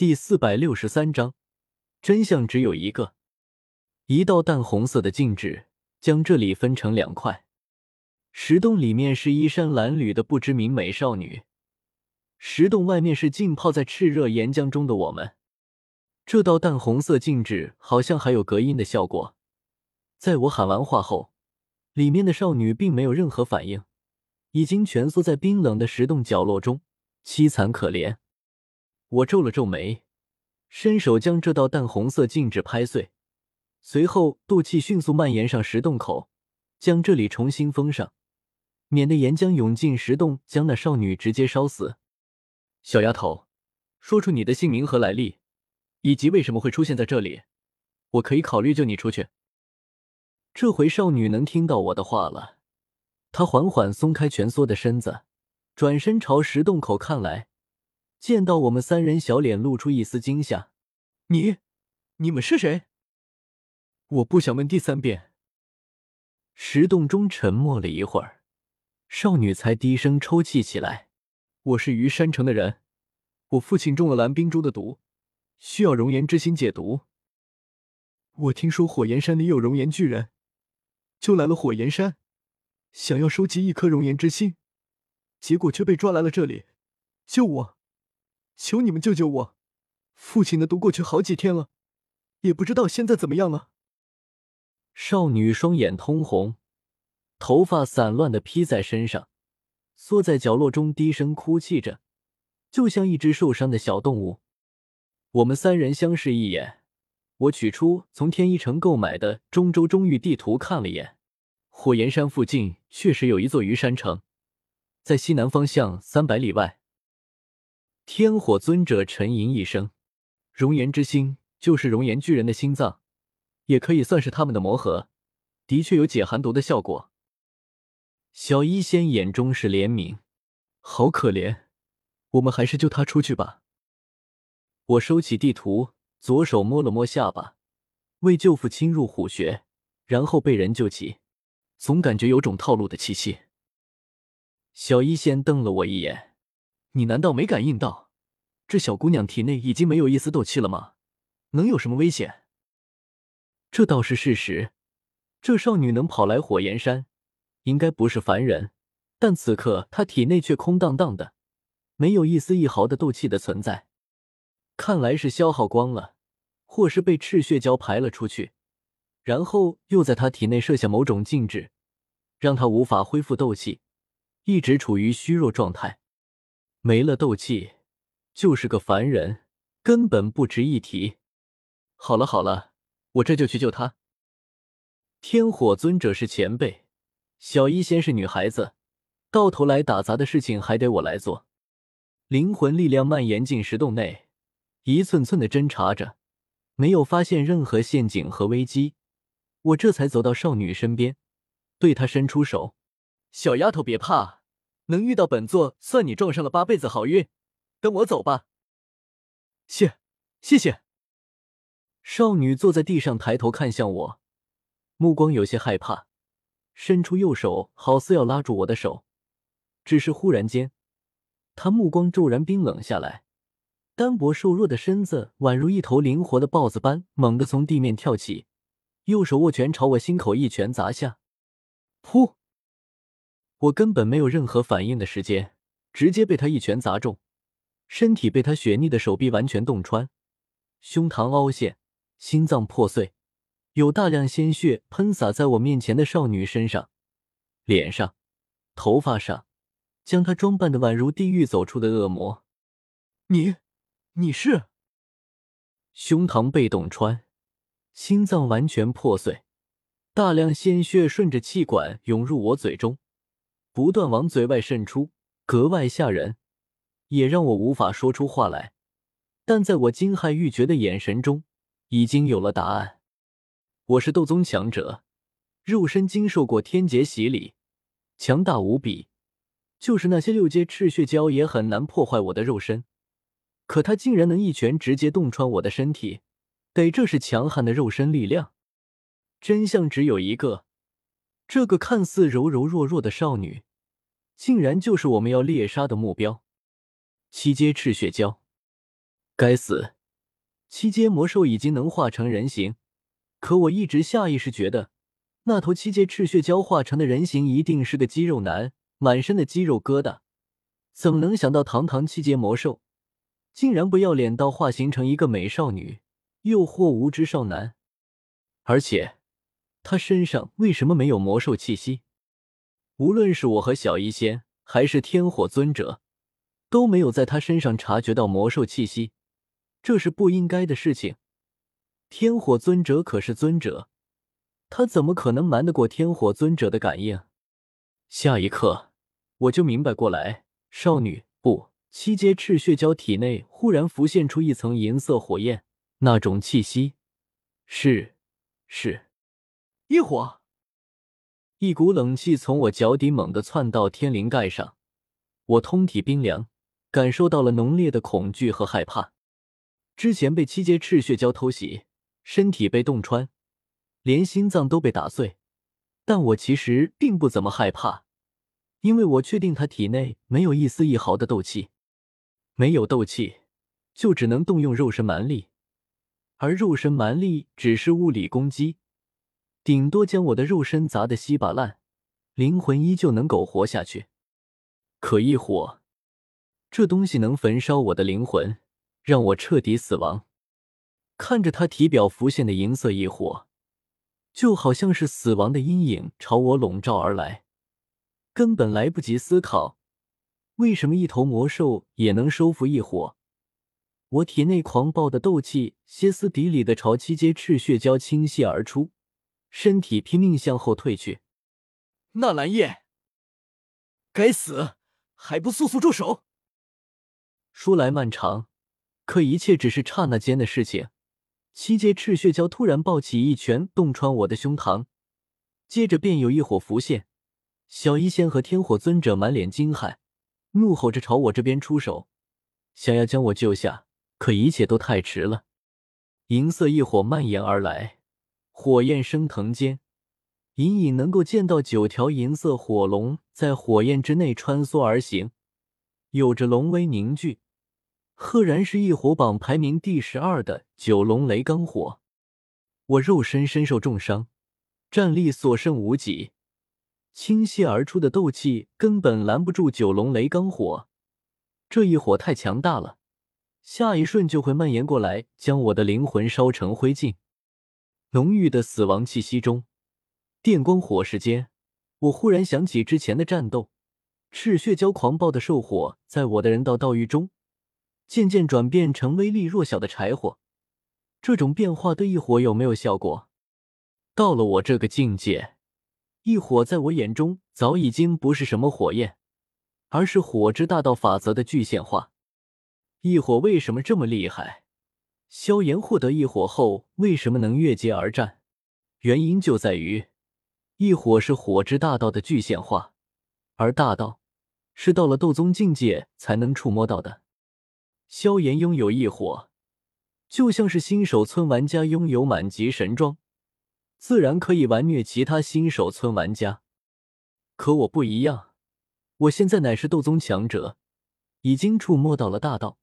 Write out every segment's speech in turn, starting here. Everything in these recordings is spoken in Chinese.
第四百六十三章，真相只有一个。一道淡红色的禁制将这里分成两块。石洞里面是衣衫褴褛的不知名美少女，石洞外面是浸泡在炽热岩浆中的我们。这道淡红色禁制好像还有隔音的效果。在我喊完话后，里面的少女并没有任何反应，已经蜷缩在冰冷的石洞角落中，凄惨可怜。我皱了皱眉，伸手将这道淡红色禁制拍碎，随后斗气迅速蔓延上石洞口，将这里重新封上，免得岩浆涌进石洞，将那少女直接烧死。小丫头，说出你的姓名和来历，以及为什么会出现在这里，我可以考虑救你出去。这回少女能听到我的话了，她缓缓松开蜷缩的身子，转身朝石洞口看来。见到我们三人，小脸露出一丝惊吓。你，你们是谁？我不想问第三遍。石洞中沉默了一会儿，少女才低声抽泣起来。我是于山城的人，我父亲中了蓝冰珠的毒，需要熔岩之心解毒。我听说火焰山里有熔岩巨人，就来了火焰山，想要收集一颗熔岩之心，结果却被抓来了这里，救我。求你们救救我！父亲的毒过去好几天了，也不知道现在怎么样了。少女双眼通红，头发散乱的披在身上，缩在角落中低声哭泣着，就像一只受伤的小动物。我们三人相视一眼，我取出从天一城购买的中州中域地图看了一眼，火焰山附近确实有一座鱼山城，在西南方向三百里外。天火尊者沉吟一声：“熔岩之心就是熔岩巨人的心脏，也可以算是他们的魔核，的确有解寒毒的效果。”小医仙眼中是怜悯：“好可怜，我们还是救他出去吧。”我收起地图，左手摸了摸下巴，为舅父侵入虎穴，然后被人救起，总感觉有种套路的气息。小医仙瞪了我一眼。你难道没感应到，这小姑娘体内已经没有一丝斗气了吗？能有什么危险？这倒是事实。这少女能跑来火焰山，应该不是凡人。但此刻她体内却空荡荡的，没有一丝一毫的斗气的存在。看来是消耗光了，或是被赤血蛟排了出去，然后又在她体内设下某种禁制，让她无法恢复斗气，一直处于虚弱状态。没了斗气，就是个凡人，根本不值一提。好了好了，我这就去救他。天火尊者是前辈，小医仙是女孩子，到头来打杂的事情还得我来做。灵魂力量蔓延进石洞内，一寸寸的侦查着，没有发现任何陷阱和危机。我这才走到少女身边，对她伸出手：“小丫头，别怕。”能遇到本座，算你撞上了八辈子好运。跟我走吧。谢，谢谢。少女坐在地上，抬头看向我，目光有些害怕，伸出右手，好似要拉住我的手。只是忽然间，她目光骤然冰冷下来，单薄瘦弱的身子宛如一头灵活的豹子般，猛地从地面跳起，右手握拳朝我心口一拳砸下。噗！我根本没有任何反应的时间，直接被他一拳砸中，身体被他血腻的手臂完全洞穿，胸膛凹陷，心脏破碎，有大量鲜血喷洒在我面前的少女身上、脸上、头发上，将她装扮的宛如地狱走出的恶魔。你，你是？胸膛被洞穿，心脏完全破碎，大量鲜血顺着气管涌入我嘴中。不断往嘴外渗出，格外吓人，也让我无法说出话来。但在我惊骇欲绝的眼神中，已经有了答案。我是斗宗强者，肉身经受过天劫洗礼，强大无比。就是那些六阶赤血蛟也很难破坏我的肉身，可他竟然能一拳直接洞穿我的身体，得这是强悍的肉身力量。真相只有一个。这个看似柔柔弱弱的少女，竟然就是我们要猎杀的目标——七阶赤血蛟。该死！七阶魔兽已经能化成人形，可我一直下意识觉得，那头七阶赤血蛟化成的人形一定是个肌肉男，满身的肌肉疙瘩。怎么能想到堂堂七阶魔兽，竟然不要脸到化形成一个美少女，诱惑无知少男？而且，他身上为什么没有魔兽气息？无论是我和小医仙，还是天火尊者，都没有在他身上察觉到魔兽气息。这是不应该的事情。天火尊者可是尊者，他怎么可能瞒得过天火尊者的感应？下一刻，我就明白过来，少女不，七阶赤血蛟体内忽然浮现出一层银色火焰，那种气息，是是一火。一股冷气从我脚底猛地窜到天灵盖上，我通体冰凉，感受到了浓烈的恐惧和害怕。之前被七阶赤血蛟偷袭，身体被洞穿，连心脏都被打碎，但我其实并不怎么害怕，因为我确定他体内没有一丝一毫的斗气，没有斗气就只能动用肉身蛮力，而肉身蛮力只是物理攻击，顶多将我的肉身砸得稀巴烂，灵魂依旧能苟活下去。可异火，这东西能焚烧我的灵魂。让我彻底死亡。看着他体表浮现的银色异火，就好像是死亡的阴影朝我笼罩而来，根本来不及思考，为什么一头魔兽也能收服异火？我体内狂暴的斗气歇斯底里的朝七阶赤血蛟倾泻而出，身体拼命向后退去。纳兰叶，该死，还不速速住手！说来漫长。可一切只是刹那间的事情。七阶赤血蛟突然暴起一拳，洞穿我的胸膛，接着便有一火浮现。小医仙和天火尊者满脸惊骇，怒吼着朝我这边出手，想要将我救下。可一切都太迟了。银色异火蔓延而来，火焰升腾间，隐隐能够见到九条银色火龙在火焰之内穿梭而行，有着龙威凝聚。赫然是异火榜排名第十二的九龙雷罡火，我肉身身受重伤，战力所剩无几，倾泻而出的斗气根本拦不住九龙雷罡火。这一火太强大了，下一瞬就会蔓延过来，将我的灵魂烧成灰烬。浓郁的死亡气息中，电光火石间，我忽然想起之前的战斗，赤血蛟狂暴的兽火在我的人道道域中。渐渐转变成威力弱小的柴火，这种变化对异火有没有效果？到了我这个境界，异火在我眼中早已经不是什么火焰，而是火之大道法则的具现化。异火为什么这么厉害？萧炎获得异火后为什么能越阶而战？原因就在于，异火是火之大道的具现化，而大道是到了斗宗境界才能触摸到的。萧炎拥有异火，就像是新手村玩家拥有满级神装，自然可以完虐其他新手村玩家。可我不一样，我现在乃是斗宗强者，已经触摸到了大道，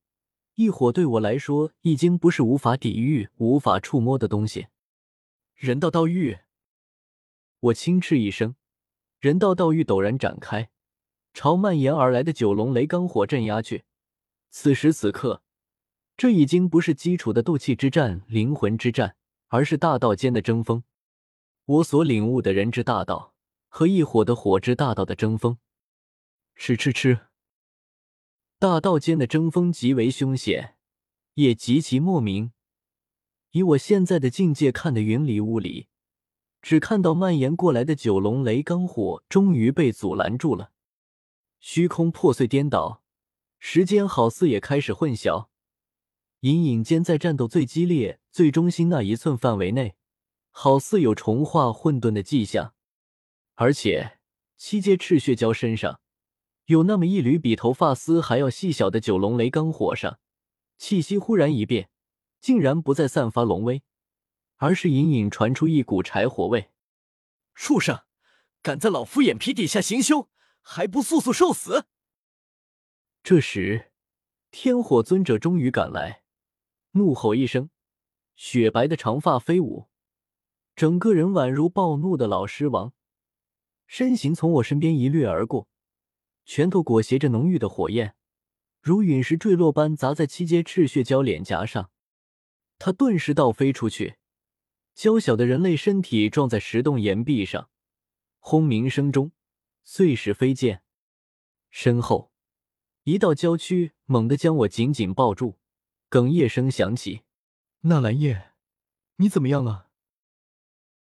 异火对我来说已经不是无法抵御、无法触摸的东西。人道道域，我轻斥一声，人道道域陡然展开，朝蔓延而来的九龙雷罡火镇压去。此时此刻，这已经不是基础的斗气之战、灵魂之战，而是大道间的争锋。我所领悟的人之大道和异火的火之大道的争锋，吃吃吃！大道间的争锋极为凶险，也极其莫名。以我现在的境界看得云里雾里，只看到蔓延过来的九龙雷罡火终于被阻拦住了，虚空破碎颠倒。时间好似也开始混淆，隐隐间在战斗最激烈、最中心那一寸范围内，好似有重化混沌的迹象。而且七阶赤血蛟身上有那么一缕比头发丝还要细小的九龙雷罡火上，气息忽然一变，竟然不再散发龙威，而是隐隐传出一股柴火味。畜生，敢在老夫眼皮底下行凶，还不速速受死！这时，天火尊者终于赶来，怒吼一声，雪白的长发飞舞，整个人宛如暴怒的老狮王，身形从我身边一掠而过，拳头裹挟着浓郁的火焰，如陨石坠落般砸在七阶赤血蛟脸颊上。他顿时倒飞出去，娇小的人类身体撞在石洞岩壁上，轰鸣声中碎石飞溅。身后，一道娇躯猛地将我紧紧抱住，哽咽声响起：“纳兰叶，你怎么样了？”